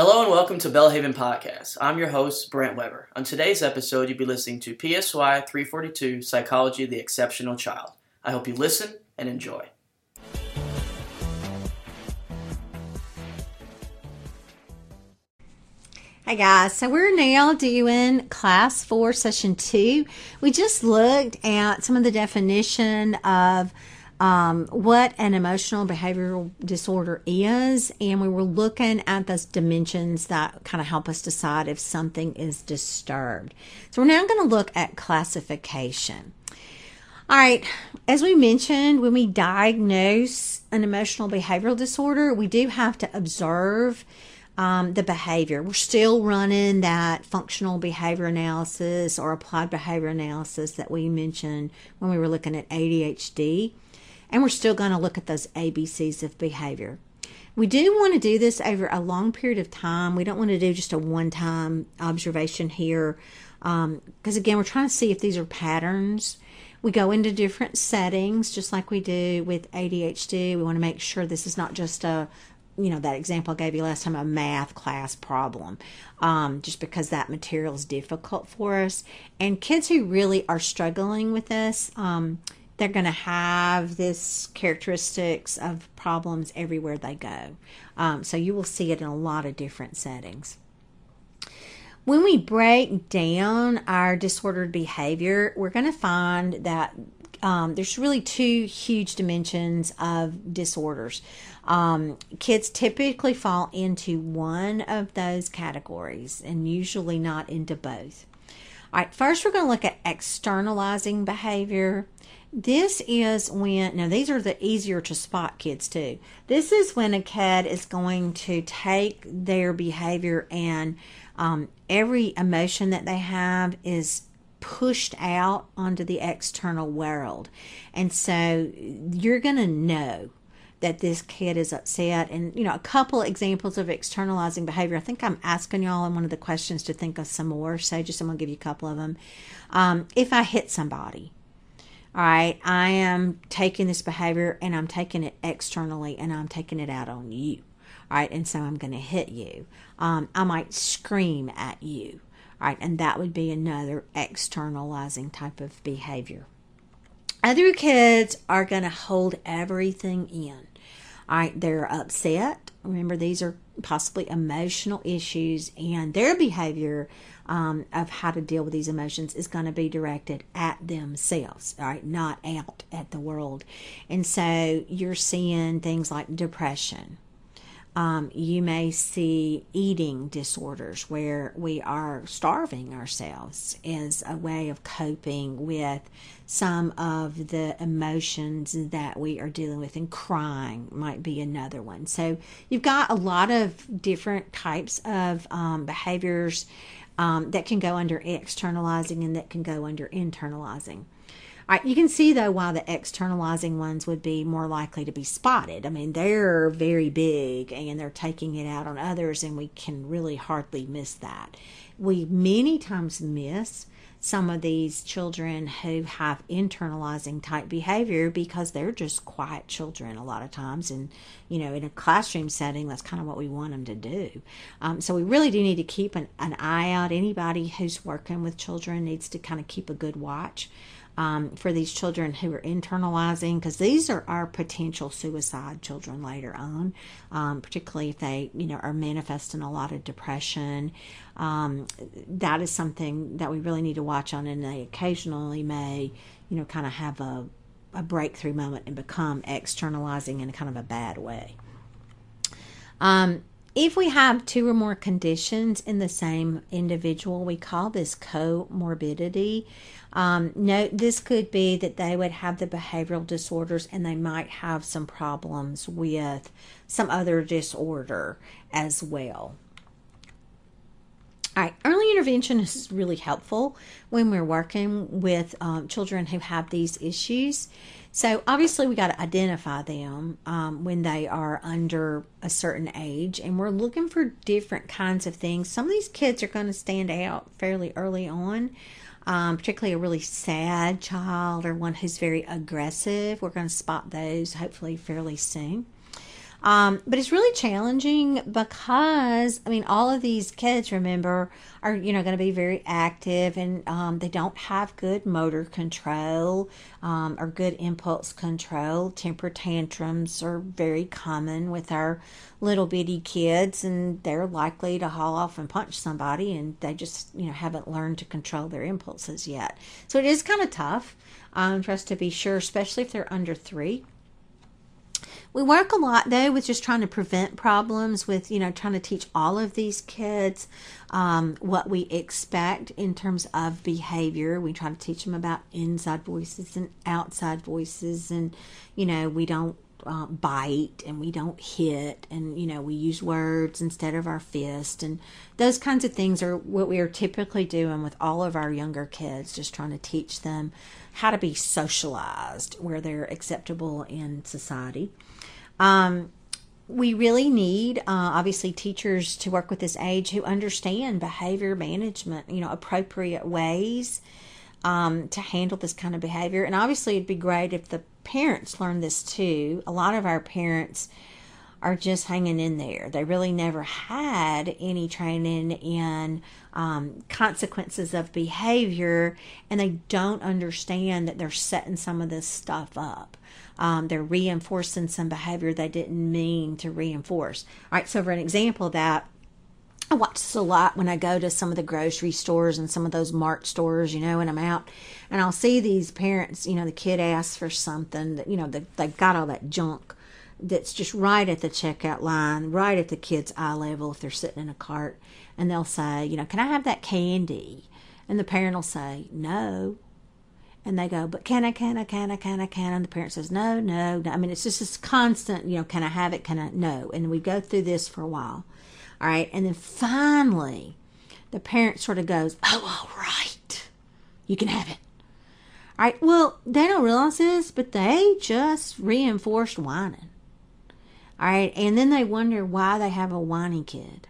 Hello and welcome to Belhaven Podcast. I'm your host, Brent Weber. On today's episode, you'll be listening to PSY 342 Psychology of the Exceptional Child. I hope you listen and enjoy. Hi guys, so we're now doing class four, session two. We just looked at some of the definition of um, what an emotional behavioral disorder is, and we were looking at those dimensions that kind of help us decide if something is disturbed. So we're now going to look at classification. All right, as we mentioned, when we diagnose an emotional behavioral disorder, we do have to observe um, the behavior. We're still running that functional behavior analysis or applied behavior analysis that we mentioned when we were looking at ADHD. And we're still going to look at those ABCs of behavior. We do want to do this over a long period of time. We don't want to do just a one time observation here. Because um, again, we're trying to see if these are patterns. We go into different settings, just like we do with ADHD. We want to make sure this is not just a you know that example I gave you last time a math class problem um, just because that material is difficult for us and kids who really are struggling with this um, they're going to have this characteristics of problems everywhere they go um, so you will see it in a lot of different settings when we break down our disordered behavior we're going to find that um, there's really two huge dimensions of disorders. Um, kids typically fall into one of those categories and usually not into both. All right, first we're going to look at externalizing behavior. This is when, now these are the easier to spot kids too. This is when a kid is going to take their behavior and um, every emotion that they have is pushed out onto the external world. And so you're going to know that this kid is upset. And, you know, a couple examples of externalizing behavior. I think I'm asking y'all in one of the questions to think of some more. So just I'm to give you a couple of them. Um, if I hit somebody, all right, I am taking this behavior and I'm taking it externally and I'm taking it out on you. All right, and so I'm to hit you. Um, I might scream at you all right And that would be another externalizing type of behavior. Other kids are going to hold everything in. Right, they're upset. Remember, these are possibly emotional issues, and their behavior um, of how to deal with these emotions is going to be directed at themselves, all right, not out at the world. And so you're seeing things like depression, um, you may see eating disorders where we are starving ourselves as a way of coping with some of the emotions that we are dealing with, and crying might be another one. So you've got a lot of different types of um, behaviors um, that can go under externalizing and that can go under internalizing. Right, you can see though why the externalizing ones would be more likely to be spotted. I mean, they're very big and they're taking it out on others, and we can really hardly miss that. We many times miss some of these children who have internalizing type behavior because they're just quiet children a lot of times and you know in a classroom setting that's kind of what we want them to do um, so we really do need to keep an, an eye out anybody who's working with children needs to kind of keep a good watch um, for these children who are internalizing, because these are our potential suicide children later on, um, particularly if they, you know, are manifesting a lot of depression. Um, that is something that we really need to watch on, and they occasionally may, you know, kind of have a, a breakthrough moment and become externalizing in kind of a bad way. Um, if we have two or more conditions in the same individual, we call this comorbidity. Um, no, this could be that they would have the behavioral disorders and they might have some problems with some other disorder as well. All right, early intervention is really helpful when we're working with um, children who have these issues. So, obviously, we got to identify them um, when they are under a certain age, and we're looking for different kinds of things. Some of these kids are going to stand out fairly early on um, particularly a really sad child or one who's very aggressive. We're going to spot those hopefully fairly soon. Um, but it's really challenging because, I mean, all of these kids, remember, are, you know, going to be very active and um, they don't have good motor control um, or good impulse control. Temper tantrums are very common with our little bitty kids and they're likely to haul off and punch somebody and they just, you know, haven't learned to control their impulses yet. So it is kind of tough um, for us to be sure, especially if they're under three. We work a lot though with just trying to prevent problems with, you know, trying to teach all of these kids um, what we expect in terms of behavior. We try to teach them about inside voices and outside voices, and, you know, we don't uh, bite and we don't hit and you know we use words instead of our fist and those kinds of things are what we are typically doing with all of our younger kids just trying to teach them how to be socialized where they're acceptable in society um, we really need, uh, obviously, teachers to work with this age who understand behavior management, you know, appropriate ways um, to handle this kind of behavior. And obviously, it'd be great if the parents learn this too. A lot of our parents are just hanging in there. They really never had any training in um, consequences of behavior, and they don't understand that they're setting some of this stuff up. Um, they're reinforcing some behavior they didn't mean to reinforce. All right, so for an example of that, I watch this a lot when I go to some of the grocery stores and some of those mart stores, you know, and I'm out and I'll see these parents, you know, the kid asks for something that, you know, they, they've got all that junk that's just right at the checkout line, right at the kid's eye level if they're sitting in a cart. And they'll say, you know, can I have that candy? And the parent will say, no. And they go, but can I, can I, can I, can I, can I? And the parent says, no, no, no. I mean, it's just this constant, you know, can I have it? Can I? No. And we go through this for a while. All right. And then finally, the parent sort of goes, oh, all right. You can have it. All right. Well, they don't realize this, but they just reinforced whining. All right. And then they wonder why they have a whiny kid.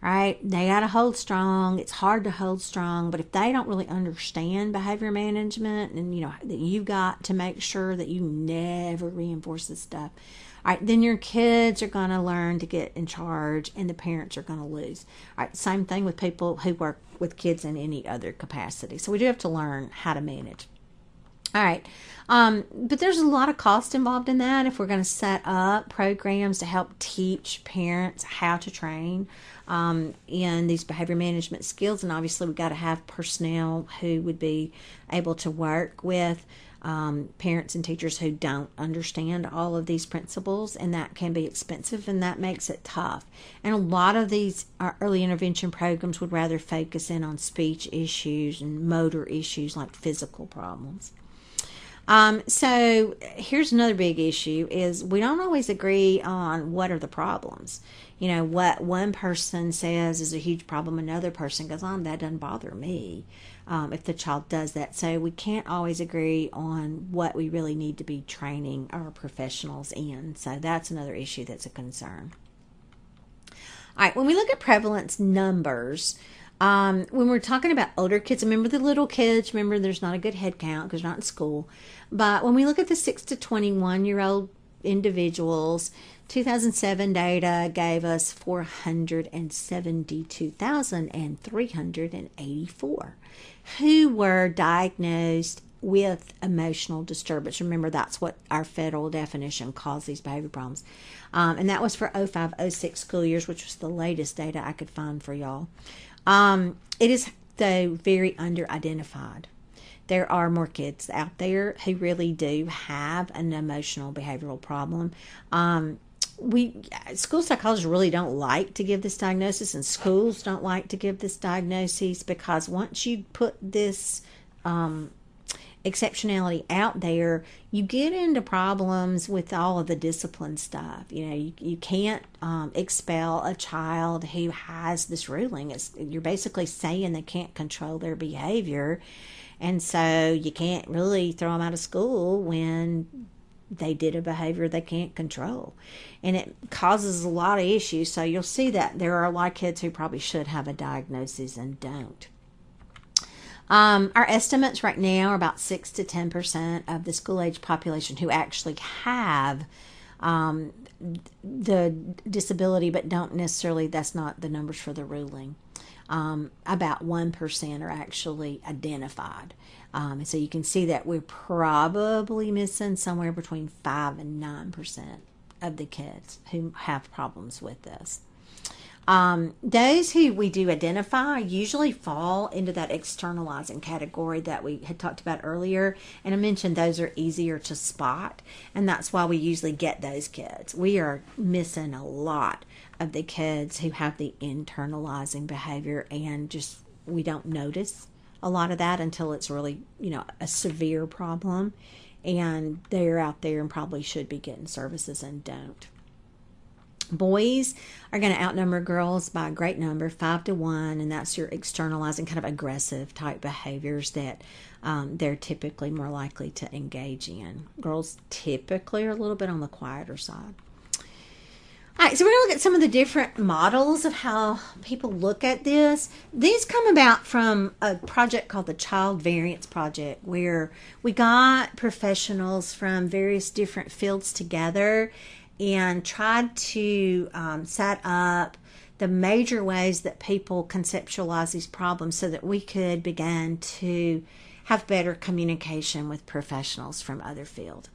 Right? They got to hold strong. It's hard to hold strong, but if they don't really understand behavior management and, you know, that you've got to make sure that you never reinforce this stuff, all right, then your kids are going to learn to get in charge and the parents are going to lose. All right, same thing with people who work with kids in any other capacity. So we do have to learn how to manage. All right. Um, but there's a lot of cost involved in that if we're going to set up programs to help teach parents how to train um, in these behavior management skills. And obviously, we've got to have personnel who would be able to work with um, parents and teachers who don't understand all of these principles, and that can be expensive and that makes it tough. And a lot of these early intervention programs would rather focus in on speech issues and motor issues like physical problems. Um, so here's another big issue is we don't always agree on what are the problems. You know, what one person says is a huge problem, another person goes, on, oh, that doesn't bother me um, if the child does that. So we can't always agree on what we really need to be training our professionals in. So that's another issue that's a concern. All right, when we look at prevalence numbers, um, when we're talking about older kids, remember the little kids, remember there's not a good head count because you're not in school. But when we look at the 6 to 21 year old individuals, 2007 data gave us 472,384 who were diagnosed with emotional disturbance. Remember, that's what our federal definition calls these behavior problems. Um, and that was for 05 06 school years, which was the latest data I could find for y'all. Um, it is, though, very under identified. There are more kids out there who really do have an emotional behavioral problem. Um, we school psychologists really don't like to give this diagnosis, and schools don't like to give this diagnosis because once you put this um, exceptionality out there, you get into problems with all of the discipline stuff. You know, you, you can't um, expel a child who has this ruling. It's, you're basically saying they can't control their behavior. And so you can't really throw them out of school when they did a behavior they can't control. And it causes a lot of issues. So you'll see that there are a lot of kids who probably should have a diagnosis and don't. Um, our estimates right now are about 6 to 10% of the school age population who actually have um, the disability, but don't necessarily, that's not the numbers for the ruling. Um, about 1% are actually identified. Um, and so you can see that we're probably missing somewhere between 5 and 9% of the kids who have problems with this. Um, those who we do identify usually fall into that externalizing category that we had talked about earlier. And I mentioned those are easier to spot, and that's why we usually get those kids. We are missing a lot of the kids who have the internalizing behavior, and just we don't notice a lot of that until it's really, you know, a severe problem. And they're out there and probably should be getting services and don't boys are going to outnumber girls by a great number, five to one, and that's your externalizing kind of aggressive type behaviors that um, they're typically more likely to engage in. Girls typically are a little bit on the quieter side. All right, so we're going to look at some of the different models of how people look at this. These come about from a project called the Child Variance Project, where we got professionals from various different fields together and tried to um, set up the major ways that people conceptualize these problems so that we could begin to have better communication with professionals from other fields.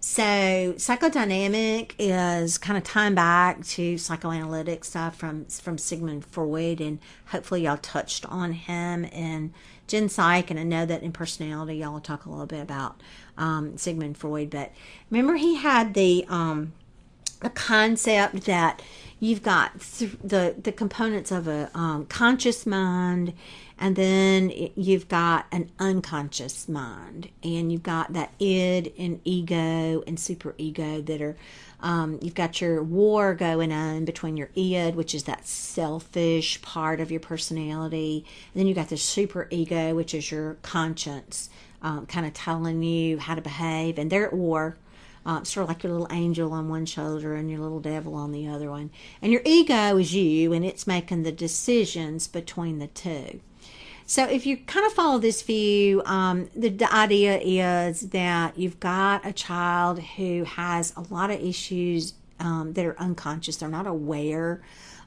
So, psychodynamic is kind of tying back to psychoanalytic stuff from from Sigmund Freud, and hopefully y'all touched on him in Gen Psych, and I know that in personality y'all will talk a little bit about um, Sigmund Freud. But remember, he had the um, a concept that you've got th- the the components of a um, conscious mind and then you've got an unconscious mind and you've got that id and ego and super ego that are um, you've got your war going on between your id which is that selfish part of your personality and then you've got the super ego which is your conscience um, kind of telling you how to behave and they're at war uh, sort of like your little angel on one shoulder and your little devil on the other one. And your ego is you, and it's making the decisions between the two. So if you kind of follow this view, um, the, the idea is that you've got a child who has a lot of issues um, that are unconscious. They're not aware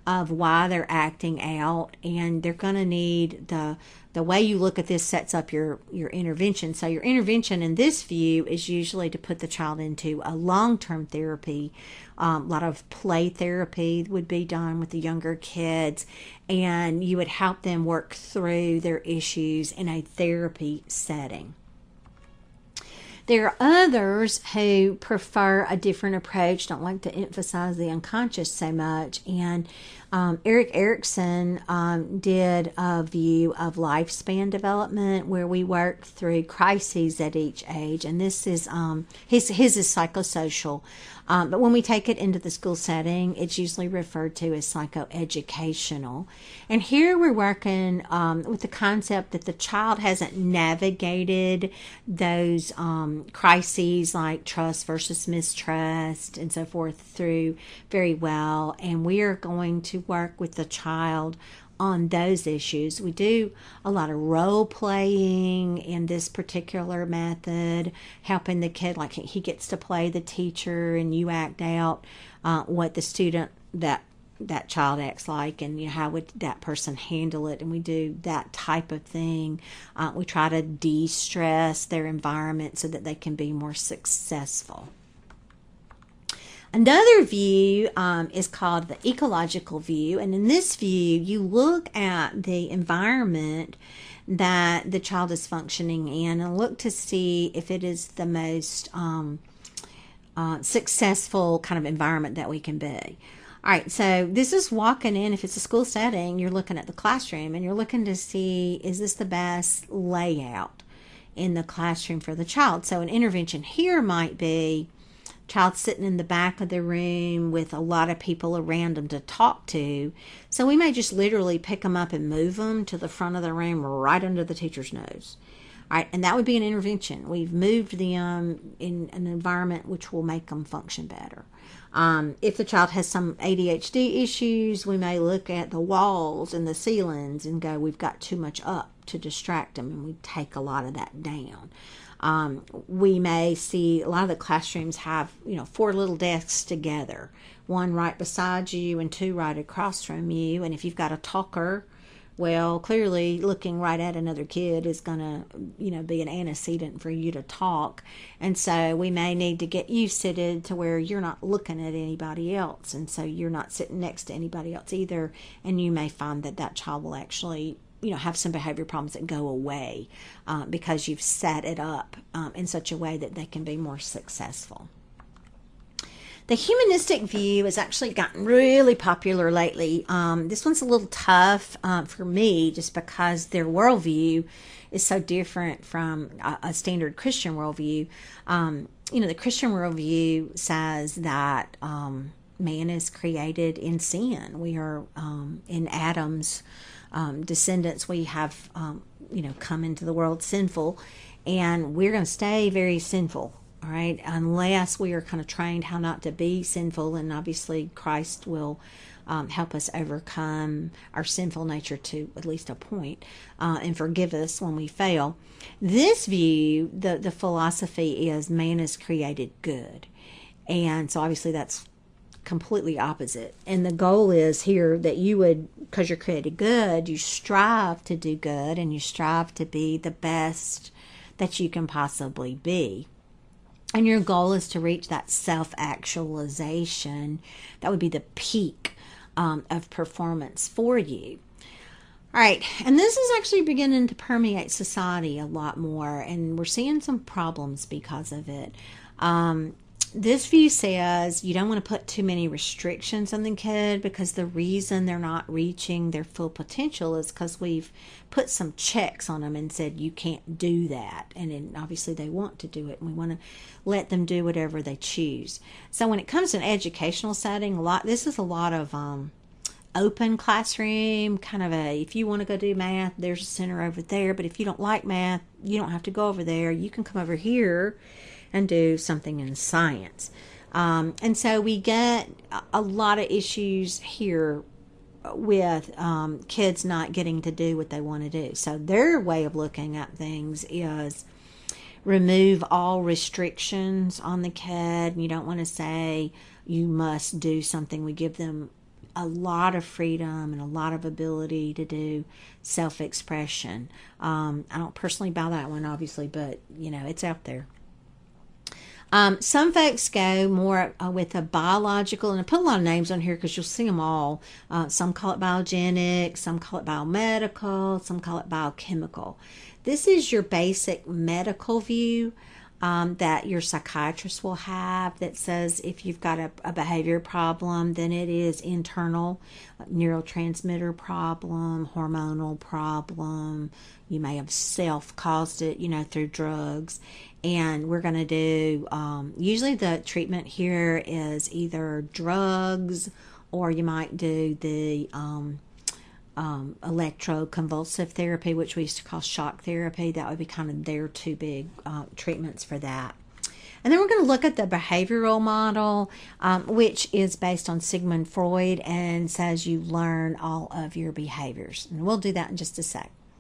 of why they're acting out, and they're going to need the the way you look at this sets up your your intervention so your intervention in this view is usually to put the child into a long-term therapy um, a lot of play therapy would be done with the younger kids and you would help them work through their issues in a therapy setting there are others who prefer a different approach, don't like to emphasize the unconscious so much. And um, Erik Erikson um, did a view of lifespan development where we work through crises at each age, and this is um, his his is psychosocial. Um, but when we take it into the school setting, it's usually referred to as psychoeducational. And here we're working um, with the concept that the child hasn't navigated those um, crises like trust versus mistrust and so forth through very well. And we are going to work with the child on those issues. We do a lot of role playing in this particular method, helping the kid, like he gets to play the teacher and you act out uh, what the student that that child acts like and you know, how would that person handle it. And we do that type of thing. Uh, we try to de-stress their environment so that they can be more successful Another view um, is called the ecological view, and in this view, you look at the environment that the child is functioning in and look to see if it is the most um, uh, successful kind of environment that we can be. All right, so this is walking in. If it's a school setting, you're looking at the classroom and you're looking to see is this the best layout in the classroom for the child. So, an intervention here might be child sitting in the back of the room with a lot of people around them to talk to. So we may just literally pick them up and move them to the front of the room right under the teacher's nose. All right, and that would be an intervention. We've moved them in an environment which will make them function better. Um, if the child has some ADHD issues, we may look at the walls and the ceilings and go, we've got too much up to distract them, and we take a lot of that down. Um, we may see a lot of the classrooms have, you know, four little desks together, one right beside you and two right across from you. And if you've got a talker, well, clearly looking right at another kid is going to, you know, be an antecedent for you to talk. And so we may need to get you seated to where you're not looking at anybody else. And so you're not sitting next to anybody else either. And you may find that that child will actually you know have some behavior problems that go away uh, because you've set it up um, in such a way that they can be more successful the humanistic view has actually gotten really popular lately. Um, this one's a little tough uh, for me just because their worldview is so different from a, a standard Christian worldview. Um, you know, the Christian worldview says that um, man is created in sin. We are um, in Adam's um, descendants. We have, um, you know, come into the world sinful, and we're going to stay very sinful all right? Unless we are kind of trained how not to be sinful and obviously christ will um, help us overcome our sinful nature to at least a point, uh, and forgive us when we fail. This view the, the philosophy is man is created good. And so obviously that's completely opposite and the goal is here that you would because you're created good you strive to do good and you strive to be the best that you can possibly be and your goal is to reach that self actualization, that would be the peak um, of performance for you. All right, and this is actually beginning to permeate society a lot more, and we're seeing some problems because of it. Um, this view says you don't want to put too many restrictions on the kid because the reason they're not reaching their full potential is because we've put some checks on them and said you can't do that. And then obviously they want to do it and we want to let them do whatever they choose. So when it comes to an educational setting a lot this is a lot of um, open classroom kind of a if you want to go do math there's a center over there but if you don't like math you don't have to go over there. You can come over here and do something in science. Um, and so we get a lot of issues here with um, kids not getting to do what they want to do. So their way of looking at things is remove all restrictions on the kid. You don't want to say you must do something. We give them a lot of freedom and a lot of ability to do self expression. Um, I don't personally buy that one, obviously, but you know, it's out there. Um, some folks go more uh, with a biological, and I put a lot of names on here because you'll see them all. Uh, some call it biogenic, some call it biomedical, some call it biochemical. This is your basic medical view um, that your psychiatrist will have that says if you've got a, a behavior problem, then it is internal, neurotransmitter problem, hormonal problem. You may have self caused it, you know, through drugs. And we're going to do, um, usually the treatment here is either drugs or you might do the um, um, electroconvulsive therapy, which we used to call shock therapy. That would be kind of their two big uh, treatments for that. And then we're going to look at the behavioral model, um, which is based on Sigmund Freud and says you learn all of your behaviors. And we'll do that in just a sec.